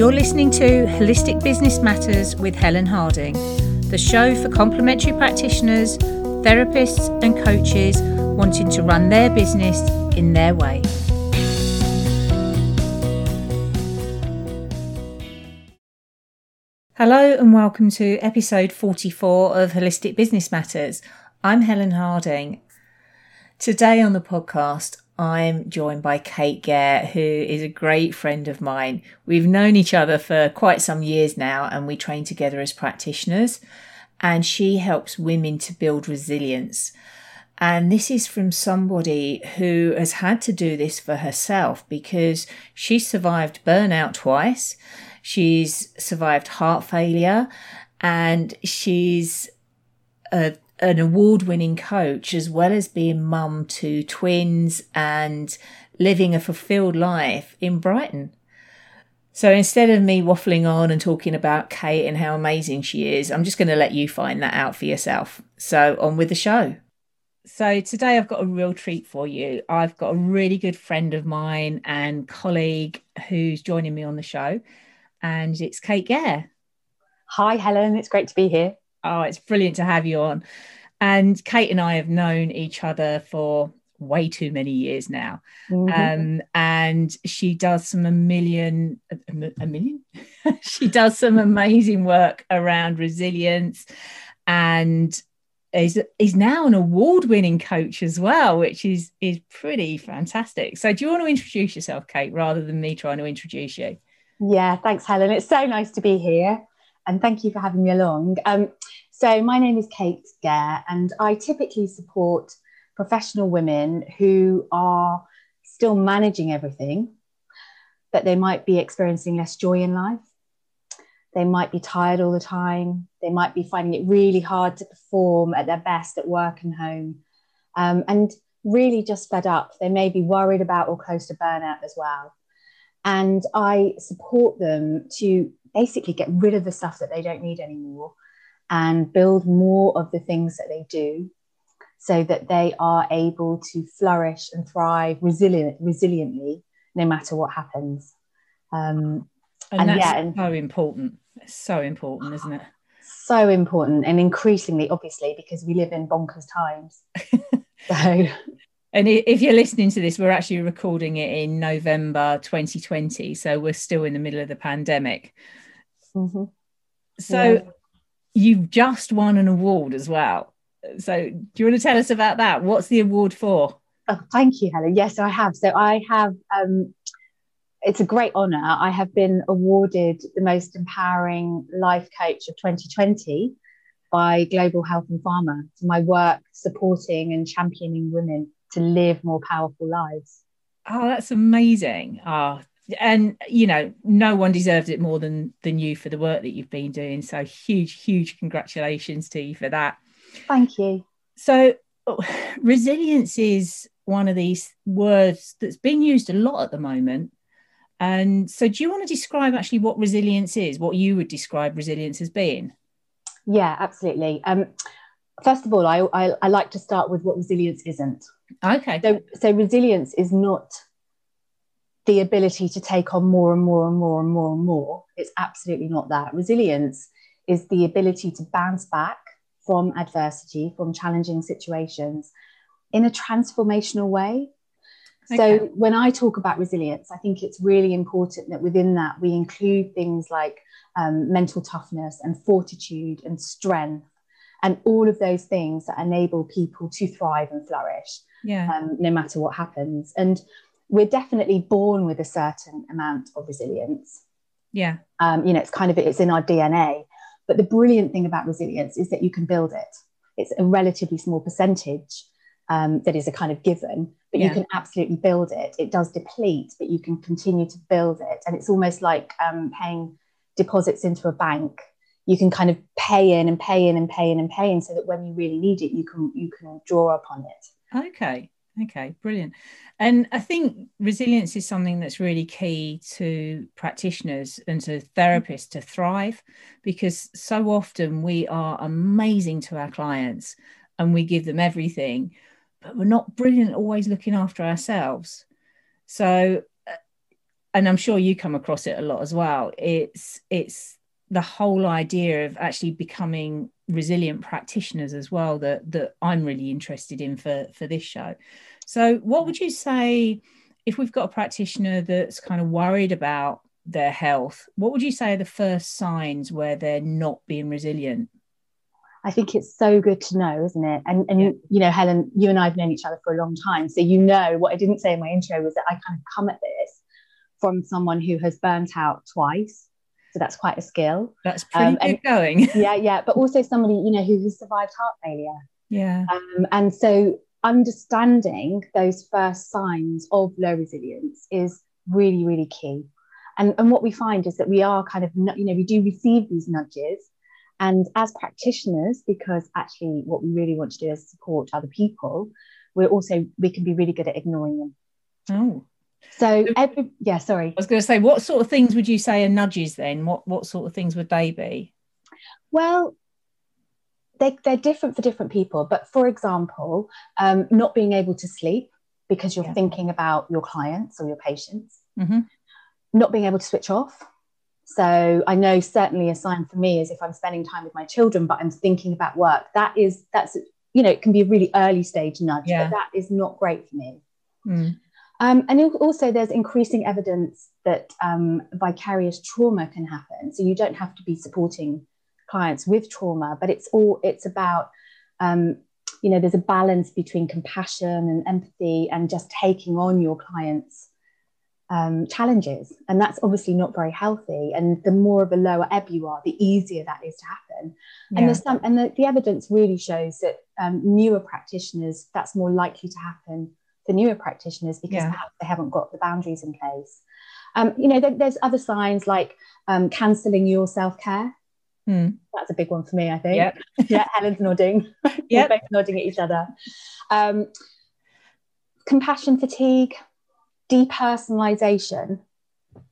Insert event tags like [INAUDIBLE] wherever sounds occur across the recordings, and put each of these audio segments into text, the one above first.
You're listening to Holistic Business Matters with Helen Harding, the show for complementary practitioners, therapists, and coaches wanting to run their business in their way. Hello, and welcome to episode 44 of Holistic Business Matters. I'm Helen Harding. Today on the podcast, I'm joined by Kate Gare, who is a great friend of mine. We've known each other for quite some years now, and we train together as practitioners. And she helps women to build resilience. And this is from somebody who has had to do this for herself because she survived burnout twice. She's survived heart failure and she's a an award winning coach as well as being mum to twins and living a fulfilled life in Brighton. So instead of me waffling on and talking about Kate and how amazing she is, I'm just going to let you find that out for yourself. So on with the show. So today I've got a real treat for you. I've got a really good friend of mine and colleague who's joining me on the show, and it's Kate Gare. Hi, Helen. It's great to be here. Oh, it's brilliant to have you on. And Kate and I have known each other for way too many years now. Mm-hmm. Um, and she does some a million, a, a million? she does some amazing work around resilience and is is now an award-winning coach as well, which is is pretty fantastic. So do you want to introduce yourself, Kate, rather than me trying to introduce you? Yeah, thanks, Helen. It's so nice to be here. And thank you for having me along. Um, so, my name is Kate Gare, and I typically support professional women who are still managing everything, but they might be experiencing less joy in life. They might be tired all the time. They might be finding it really hard to perform at their best at work and home, um, and really just fed up. They may be worried about or close to burnout as well. And I support them to basically get rid of the stuff that they don't need anymore and build more of the things that they do so that they are able to flourish and thrive resilient, resiliently no matter what happens. Um, and, and that's yeah, and so important. It's so important, isn't it? So important, and increasingly, obviously, because we live in bonkers times. [LAUGHS] so, and if you're listening to this, we're actually recording it in November 2020, so we're still in the middle of the pandemic. Mm-hmm. So, yeah you've just won an award as well. So, do you want to tell us about that? What's the award for? Oh, thank you, Helen. Yes, I have. So, I have. Um, it's a great honour. I have been awarded the most empowering life coach of 2020 by Global Health and Pharma for my work supporting and championing women to live more powerful lives. Oh, that's amazing. Oh, and you know no one deserves it more than than you for the work that you've been doing. So huge huge congratulations to you for that. Thank you. So resilience is one of these words that's being used a lot at the moment. And so do you want to describe actually what resilience is what you would describe resilience as being? Yeah absolutely. Um, first of all I, I, I like to start with what resilience isn't okay so so resilience is not the ability to take on more and more and more and more and more. It's absolutely not that. Resilience is the ability to bounce back from adversity, from challenging situations in a transformational way. Okay. So, when I talk about resilience, I think it's really important that within that we include things like um, mental toughness and fortitude and strength and all of those things that enable people to thrive and flourish yeah. um, no matter what happens. And we're definitely born with a certain amount of resilience. Yeah. Um, you know, it's kind of it's in our DNA. But the brilliant thing about resilience is that you can build it. It's a relatively small percentage um, that is a kind of given, but yeah. you can absolutely build it. It does deplete, but you can continue to build it. And it's almost like um, paying deposits into a bank. You can kind of pay in and pay in and pay in and pay in, so that when you really need it, you can you can draw upon it. Okay. Okay, brilliant. And I think resilience is something that's really key to practitioners and to therapists to thrive because so often we are amazing to our clients and we give them everything, but we're not brilliant always looking after ourselves. So, uh, and I'm sure you come across it a lot as well. It's it's the whole idea of actually becoming resilient practitioners as well that that I'm really interested in for for this show. So, what would you say if we've got a practitioner that's kind of worried about their health? What would you say are the first signs where they're not being resilient? I think it's so good to know, isn't it? And and yeah. you know, Helen, you and I have known each other for a long time, so you know what I didn't say in my intro was that I kind of come at this from someone who has burnt out twice. So that's quite a skill. That's pretty um, good going. [LAUGHS] yeah, yeah. But also somebody, you know, who has survived heart failure. Yeah. Um, and so understanding those first signs of low resilience is really, really key. And, and what we find is that we are kind of, you know, we do receive these nudges. And as practitioners, because actually what we really want to do is support other people, we're also, we can be really good at ignoring them. Oh. So every yeah, sorry. I was going to say, what sort of things would you say are nudges then? What what sort of things would they be? Well, they, they're different for different people. But for example, um, not being able to sleep because you're yeah. thinking about your clients or your patients, mm-hmm. not being able to switch off. So I know certainly a sign for me is if I'm spending time with my children, but I'm thinking about work. That is that's you know it can be a really early stage nudge, yeah. but that is not great for me. Mm. Um, and also, there's increasing evidence that um, vicarious trauma can happen. So you don't have to be supporting clients with trauma, but it's all it's about. Um, you know, there's a balance between compassion and empathy, and just taking on your clients' um, challenges, and that's obviously not very healthy. And the more of a lower ebb you are, the easier that is to happen. Yeah. And there's some, and the, the evidence really shows that um, newer practitioners that's more likely to happen for newer practitioners because yeah. perhaps they haven't got the boundaries in place. Um, you know, there, there's other signs like um, cancelling your self care. Mm. That's a big one for me, I think. Yep. [LAUGHS] yeah, Helen's nodding. [LAUGHS] Yeah, both nodding at each other. Um, compassion fatigue, depersonalization.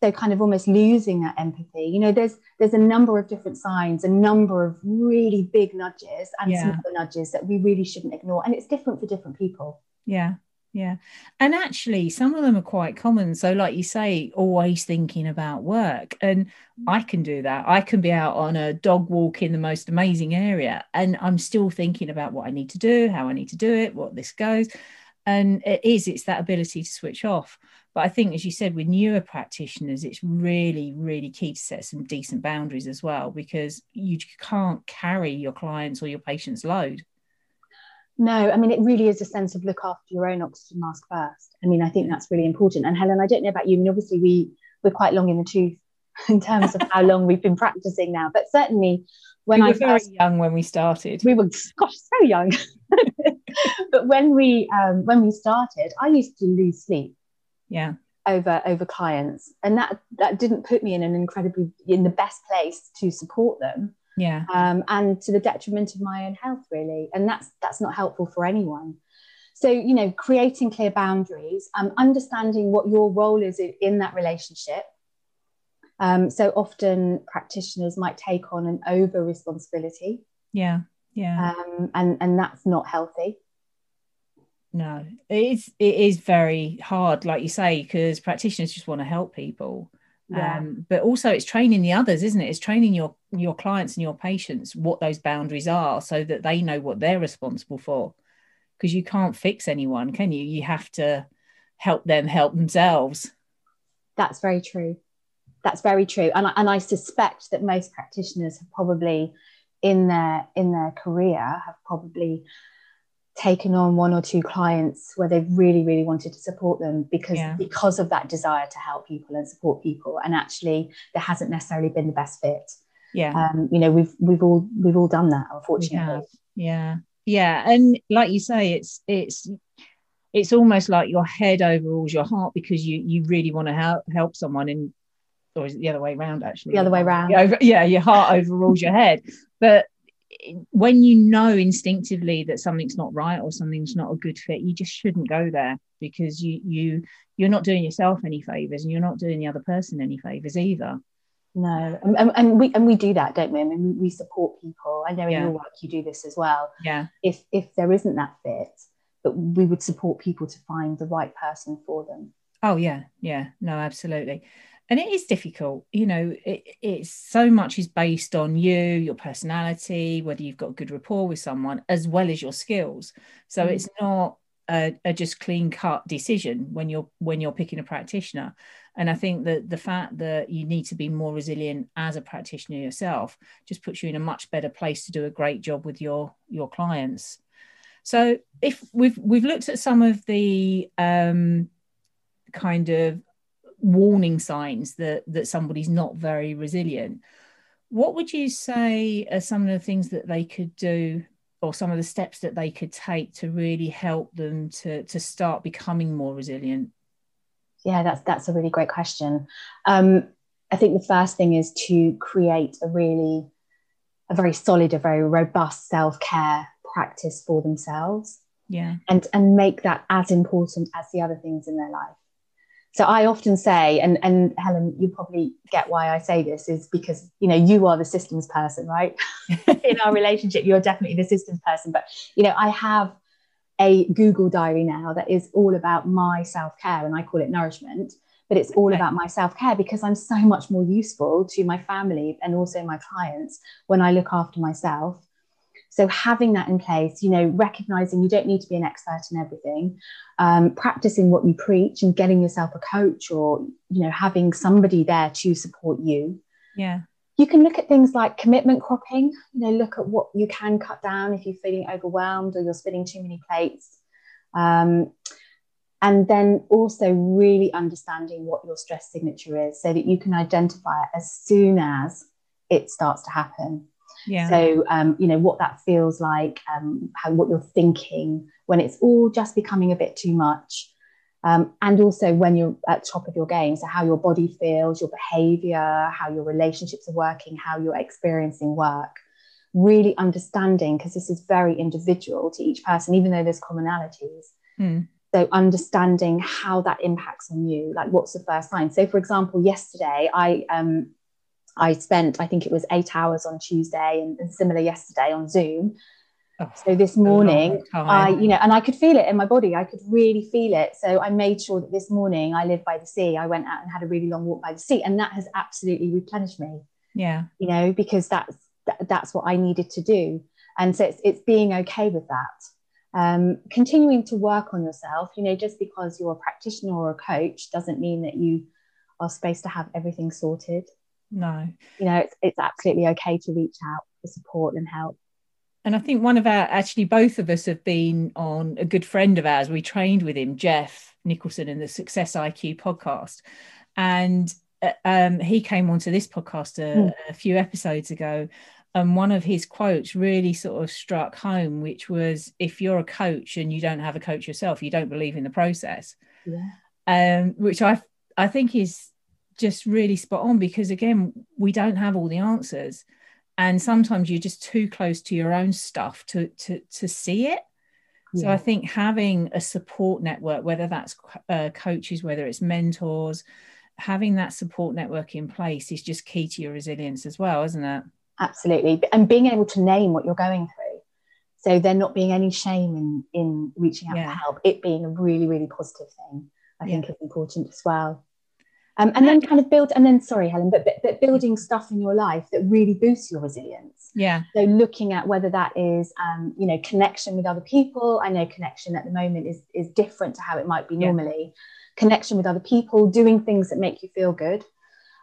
So kind of almost losing that empathy. You know, there's there's a number of different signs, a number of really big nudges and yeah. some other nudges that we really shouldn't ignore. And it's different for different people. Yeah yeah. And actually some of them are quite common. So like you say always thinking about work. And mm. i can do that. I can be out on a dog walk in the most amazing area and i'm still thinking about what i need to do how i need to do it what this goes. And it is it's that ability to switch off. But i think as you said with newer practitioners it's really really key to set some decent boundaries as well because you can't carry your clients or your patients load no, I mean, it really is a sense of look after your own oxygen mask first. I mean, I think that's really important. And Helen, I don't know about you. I mean, obviously, we we're quite long in the tooth [LAUGHS] in terms of how long we've been practicing now. But certainly, when we were I very first, young when we started, we were gosh so young. [LAUGHS] but when we um, when we started, I used to lose sleep. Yeah. Over over clients, and that that didn't put me in an incredibly in the best place to support them yeah. Um, and to the detriment of my own health really. And that's that's not helpful for anyone. So you know creating clear boundaries um, understanding what your role is in, in that relationship. Um, so often practitioners might take on an over responsibility yeah yeah. Um, and and that's not healthy. No it is it is very hard like you say because practitioners just want to help people yeah. um, but also it's training the others isn't it? It's training your your clients and your patients what those boundaries are so that they know what they're responsible for. Because you can't fix anyone can you? You have to help them help themselves. That's very true. That's very true. And I, and I suspect that most practitioners have probably in their in their career have probably taken on one or two clients where they've really really wanted to support them because yeah. because of that desire to help people and support people. And actually there hasn't necessarily been the best fit. Yeah. Um, you know we've we've all we've all done that unfortunately. Yeah. Yeah. And like you say it's it's it's almost like your head overrules your heart because you you really want to help help someone in or is it the other way around actually? The other way around. yeah your heart overrules your head. But when you know instinctively that something's not right or something's not a good fit you just shouldn't go there because you you you're not doing yourself any favors and you're not doing the other person any favors either. No and, and we and we do that don't we? I mean we support people. I know in yeah. your work you do this as well. Yeah. If if there isn't that fit but we would support people to find the right person for them. Oh yeah, yeah, no, absolutely. And it is difficult, you know. It, it's so much is based on you, your personality, whether you've got a good rapport with someone, as well as your skills. So mm. it's not a, a, just clean cut decision when you're when you're picking a practitioner. And I think that the fact that you need to be more resilient as a practitioner yourself just puts you in a much better place to do a great job with your your clients. So if we've we've looked at some of the um, kind of warning signs that that somebody's not very resilient, what would you say are some of the things that they could do or some of the steps that they could take to really help them to to start becoming more resilient? Yeah, that's that's a really great question. Um, I think the first thing is to create a really a very solid, a very robust self care practice for themselves yeah and and make that as important as the other things in their life so i often say and and helen you probably get why i say this is because you know you are the systems person right? [LAUGHS] In our relationship you're definitely the systems person. But you know i have a google diary now that is all about my self-care and i call it nourishment but it's all about my self-care because i'm so much more useful to my family and also my clients when i look after myself so having that in place, you know, recognizing you don't need to be an expert in everything, um, practicing what you preach and getting yourself a coach or, you know, having somebody there to support you. Yeah. You can look at things like commitment cropping, you know, look at what you can cut down if you're feeling overwhelmed or you're spinning too many plates. Um, and then also really understanding what your stress signature is so that you can identify it as soon as it starts to happen. Yeah. So, um, you know, what that feels like, um, how, what you're thinking when it's all just becoming a bit too much. Um, and also when you're at top of your game. So, how your body feels, your behavior, how your relationships are working, how you're experiencing work. Really understanding, because this is very individual to each person, even though there's commonalities. Mm. So, understanding how that impacts on you, like what's the first sign. So, for example, yesterday I um, I spent, I think it was eight hours on Tuesday and, and similar yesterday on Zoom. Oh, so this morning, I, you know, and I could feel it in my body. I could really feel it. So I made sure that this morning I live by the sea. I went out and had a really long walk by the sea, and that has absolutely replenished me. Yeah, you know, because that's that, that's what I needed to do, and so it's it's being okay with that. Um, continuing to work on yourself. You know, just because you're a practitioner or a coach doesn't mean that you are supposed to have everything sorted no you know it's, it's absolutely okay to reach out for support and help and I think one of our actually both of us have been on a good friend of ours. We trained with him, Jeff Nicholson, in the Success IQ podcast, and uh, um, he came onto this podcast a, mm. a, few episodes ago. And one of his quotes really sort of struck home, which was, "If you're a coach and you don't have a coach yourself, you don't believe in the process." Yeah. Um, which I I think is just really spot on because again we don't have all the answers and sometimes you're just too close to your own stuff to to to see it yeah. so i think having a support network whether that's uh, coaches whether it's mentors having that support network in place is just key to your resilience as well isn't it absolutely and being able to name what you're going through so there not being any shame in in reaching out yeah. for help it being a really really positive thing i yeah. think is important as well um, and then kind of build, and then sorry, Helen, but, but, but building stuff in your life that really boosts your resilience. Yeah. So looking at whether that is, um, you know, connection with other people. I know connection at the moment is is different to how it might be yeah. normally. Connection with other people, doing things that make you feel good,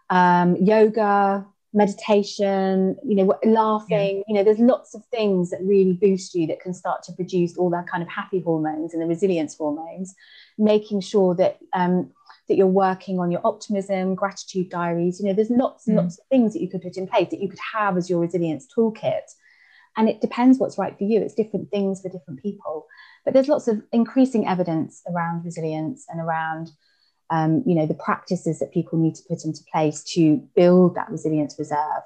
um, yoga, meditation, you know, laughing. Yeah. You know, there's lots of things that really boost you that can start to produce all that kind of happy hormones and the resilience hormones. Making sure that um, that you're working on your optimism, gratitude diaries. You know, there's lots and mm. lots of things that you could put in place that you could have as your resilience toolkit. And it depends what's right for you. It's different things for different people. But there's lots of increasing evidence around resilience and around, um, you know, the practices that people need to put into place to build that resilience reserve.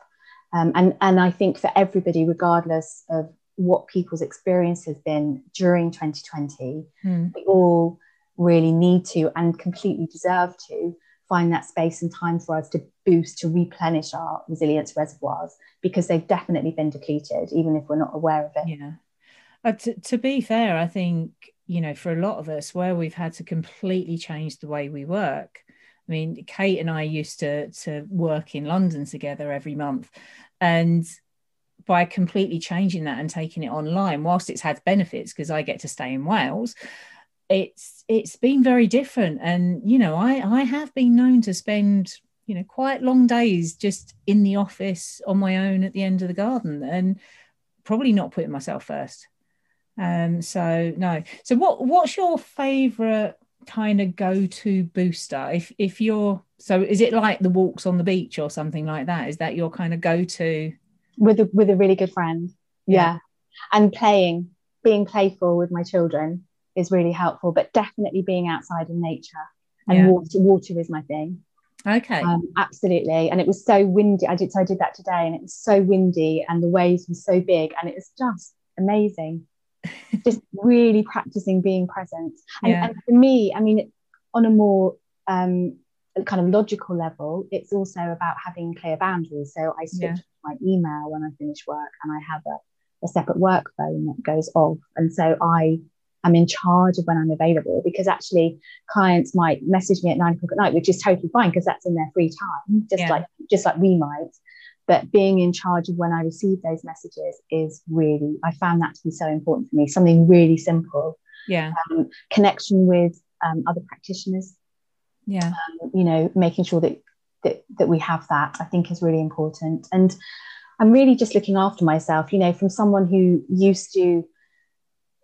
Um, and, and I think for everybody, regardless of what people's experience has been during 2020, mm. we all really need to and completely deserve to find that space and time for us to boost, to replenish our resilience reservoirs because they've definitely been depleted, even if we're not aware of it. Yeah. Uh, to, to be fair, I think you know, for a lot of us, where we've had to completely change the way we work. I mean, Kate and I used to to work in London together every month, and by completely changing that and taking it online, whilst it's had benefits because I get to stay in Wales, it's it's been very different. And you know, I I have been known to spend you know quite long days just in the office on my own at the end of the garden and probably not putting myself first. Um, so no. So what what's your favorite kind of go-to booster if if you're so is it like the walks on the beach or something like that is that your kind of go-to with a with a really good friend yeah, yeah. and playing being playful with my children is really helpful but definitely being outside in nature and yeah. water water is my thing. Okay. Um, absolutely. And it was so windy. I did so i did that today and it was so windy and the waves were so big and it was just amazing. [LAUGHS] Just really practicing being present. And, yeah. and, for me i mean on a more um, kind of logical level it's also about having clear boundaries. So i switch yeah. my email when i finish work and i have a, a separate work phone that goes off. And so i am in charge of when i'm available because actually clients might message me at nine o'clock at night which is totally fine because that's in their free time just yeah. like just like we might but being in charge of when I receive those messages is really, I found that to be so important for me. Something really simple. Yeah. Um, connection with um, other practitioners. Yeah. Um, you know, making sure that, that that we have that, I think, is really important. And I'm really just looking after myself. You know, from someone who used to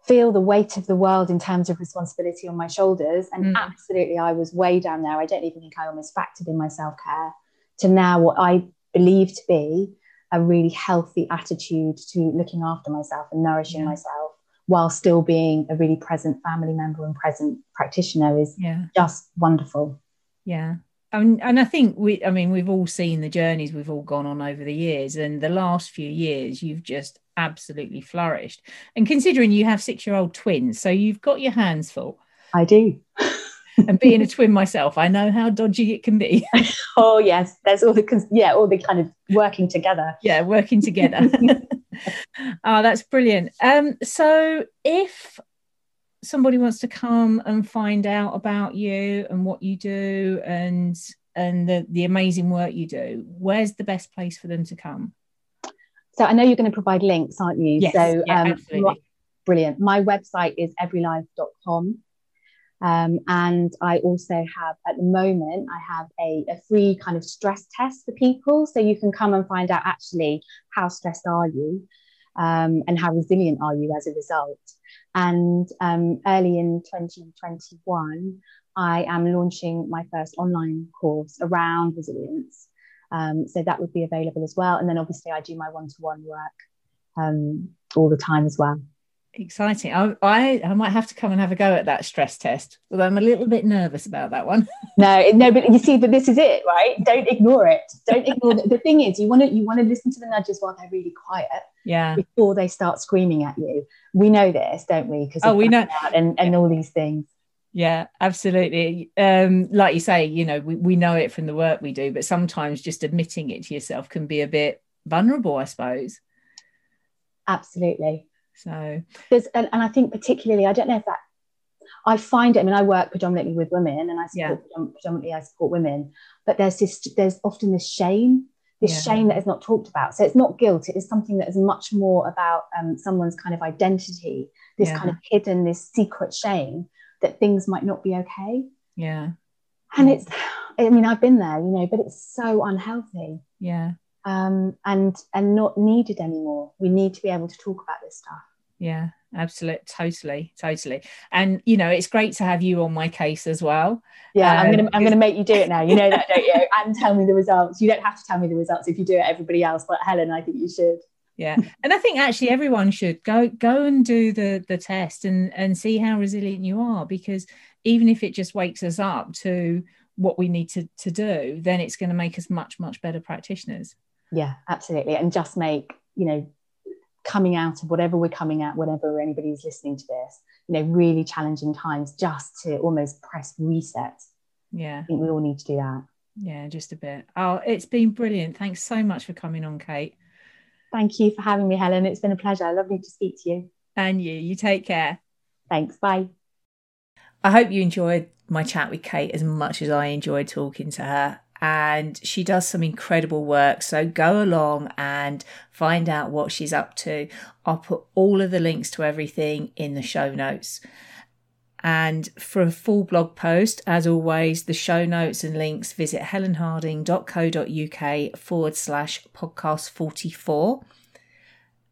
feel the weight of the world in terms of responsibility on my shoulders, and mm. absolutely, I was way down there. I don't even think I almost factored in my self care. To now, what I believe to be a really healthy attitude to looking after myself and nourishing yeah. myself while still being a really present family member and present practitioner is yeah. just wonderful. Yeah. and and I think we, I mean, we've all seen the journeys we've all gone on over the years, and the last few years, you've just absolutely flourished. And considering you have six year old twins, so you've got your hands full. I do. and being a twin myself, I know how dodgy it can be. [LAUGHS] oh yes, there's all the yeah, all the kind of working together. Yeah, working together. oh, [LAUGHS] that's brilliant. Um, so if somebody wants to come and find out about you and what you do and and the, the amazing work you do, where's the best place for them to come? So I know you're going to provide links, aren't you? Yes, so yeah, um, absolutely. brilliant. My website is everylife.com. Um, and I also have, at the moment, I have a, a, free kind of stress test for people. So you can come and find out actually how stressed are you um, and how resilient are you as a result. And um, early in 2021, I am launching my first online course around resilience. Um, so that would be available as well. And then obviously, I do my one to one work um, all the time as well exciting. I, I, I might have to come and have a go at that stress test, although I'm a little bit nervous about that one. [LAUGHS] no, no, but you see, but this is it, right? Don't ignore it. Don't ignore the, the thing is, you want to you want to listen to the nudges while they're really quiet. Yeah. Before they start screaming at you. We know this, don't we? Because oh, we know, and and yeah. all these things. Yeah, absolutely. Um, like you say, you know, we, we know it from the work we do, but sometimes just admitting it to yourself can be a bit vulnerable, I suppose. Absolutely. So there's, and, and I think particularly, I don't know if that, I find it, I mean, I work predominantly with women and I support yeah. predominantly, I support women, but there's this, there's often this shame, this yeah. shame that is not talked about. So it's not guilt, it is something that is much more about um, someone's kind of identity, this yeah. kind of hidden, this secret shame that things might not be okay. Yeah. And it's, I mean, I've been there, you know, but it's so unhealthy. Yeah um, and and not needed anymore. We need to be able to talk about this stuff. Yeah, absolutely, totally, totally. And you know, it's great to have you on my case as well. Yeah, um, I'm gonna I'm gonna make you do it now. You know that, don't you? [LAUGHS] And tell me the results. You don't have to tell me the results if you do it. Everybody else, but Helen, I think you should. Yeah, and I think actually everyone should go go and do the the test and and see how resilient you are because even if it just wakes us up to what we need to to do, then it's going to make us much much better practitioners. Yeah absolutely. And just make you know coming out of whatever we're coming at whenever anybody's listening to this you know really challenging times just to almost press reset. Yeah. I think we all need to do that. Yeah just a bit. Oh it's been brilliant. Thanks so much for coming on kate thank you for having me helen it's been a pleasure lovely to speak to you and you you take care thanks bye I hope you enjoyed my chat with Kate as much as I enjoyed talking to her. And she does some incredible work. So go along and find out what she's up to. I'll put all of the links to everything in the show notes. And for a full blog post, as always, the show notes and links, visit helenharding.co.uk forward slash podcast 44.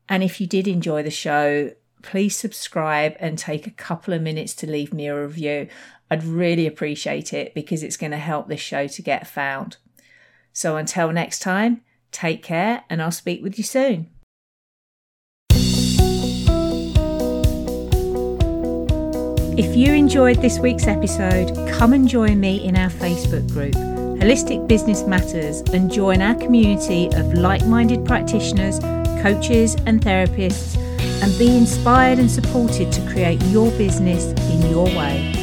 And if you did enjoy the show, please subscribe and take a couple of minutes to leave me a review. I'd really appreciate it because it's going to help this show to get found. So until next time, take care and I'll speak with you soon. If you enjoyed this week's episode, come and join me in our Facebook group, Holistic Business Matters, and join our community of like minded practitioners, coaches, and therapists, and be inspired and supported to create your business in your way.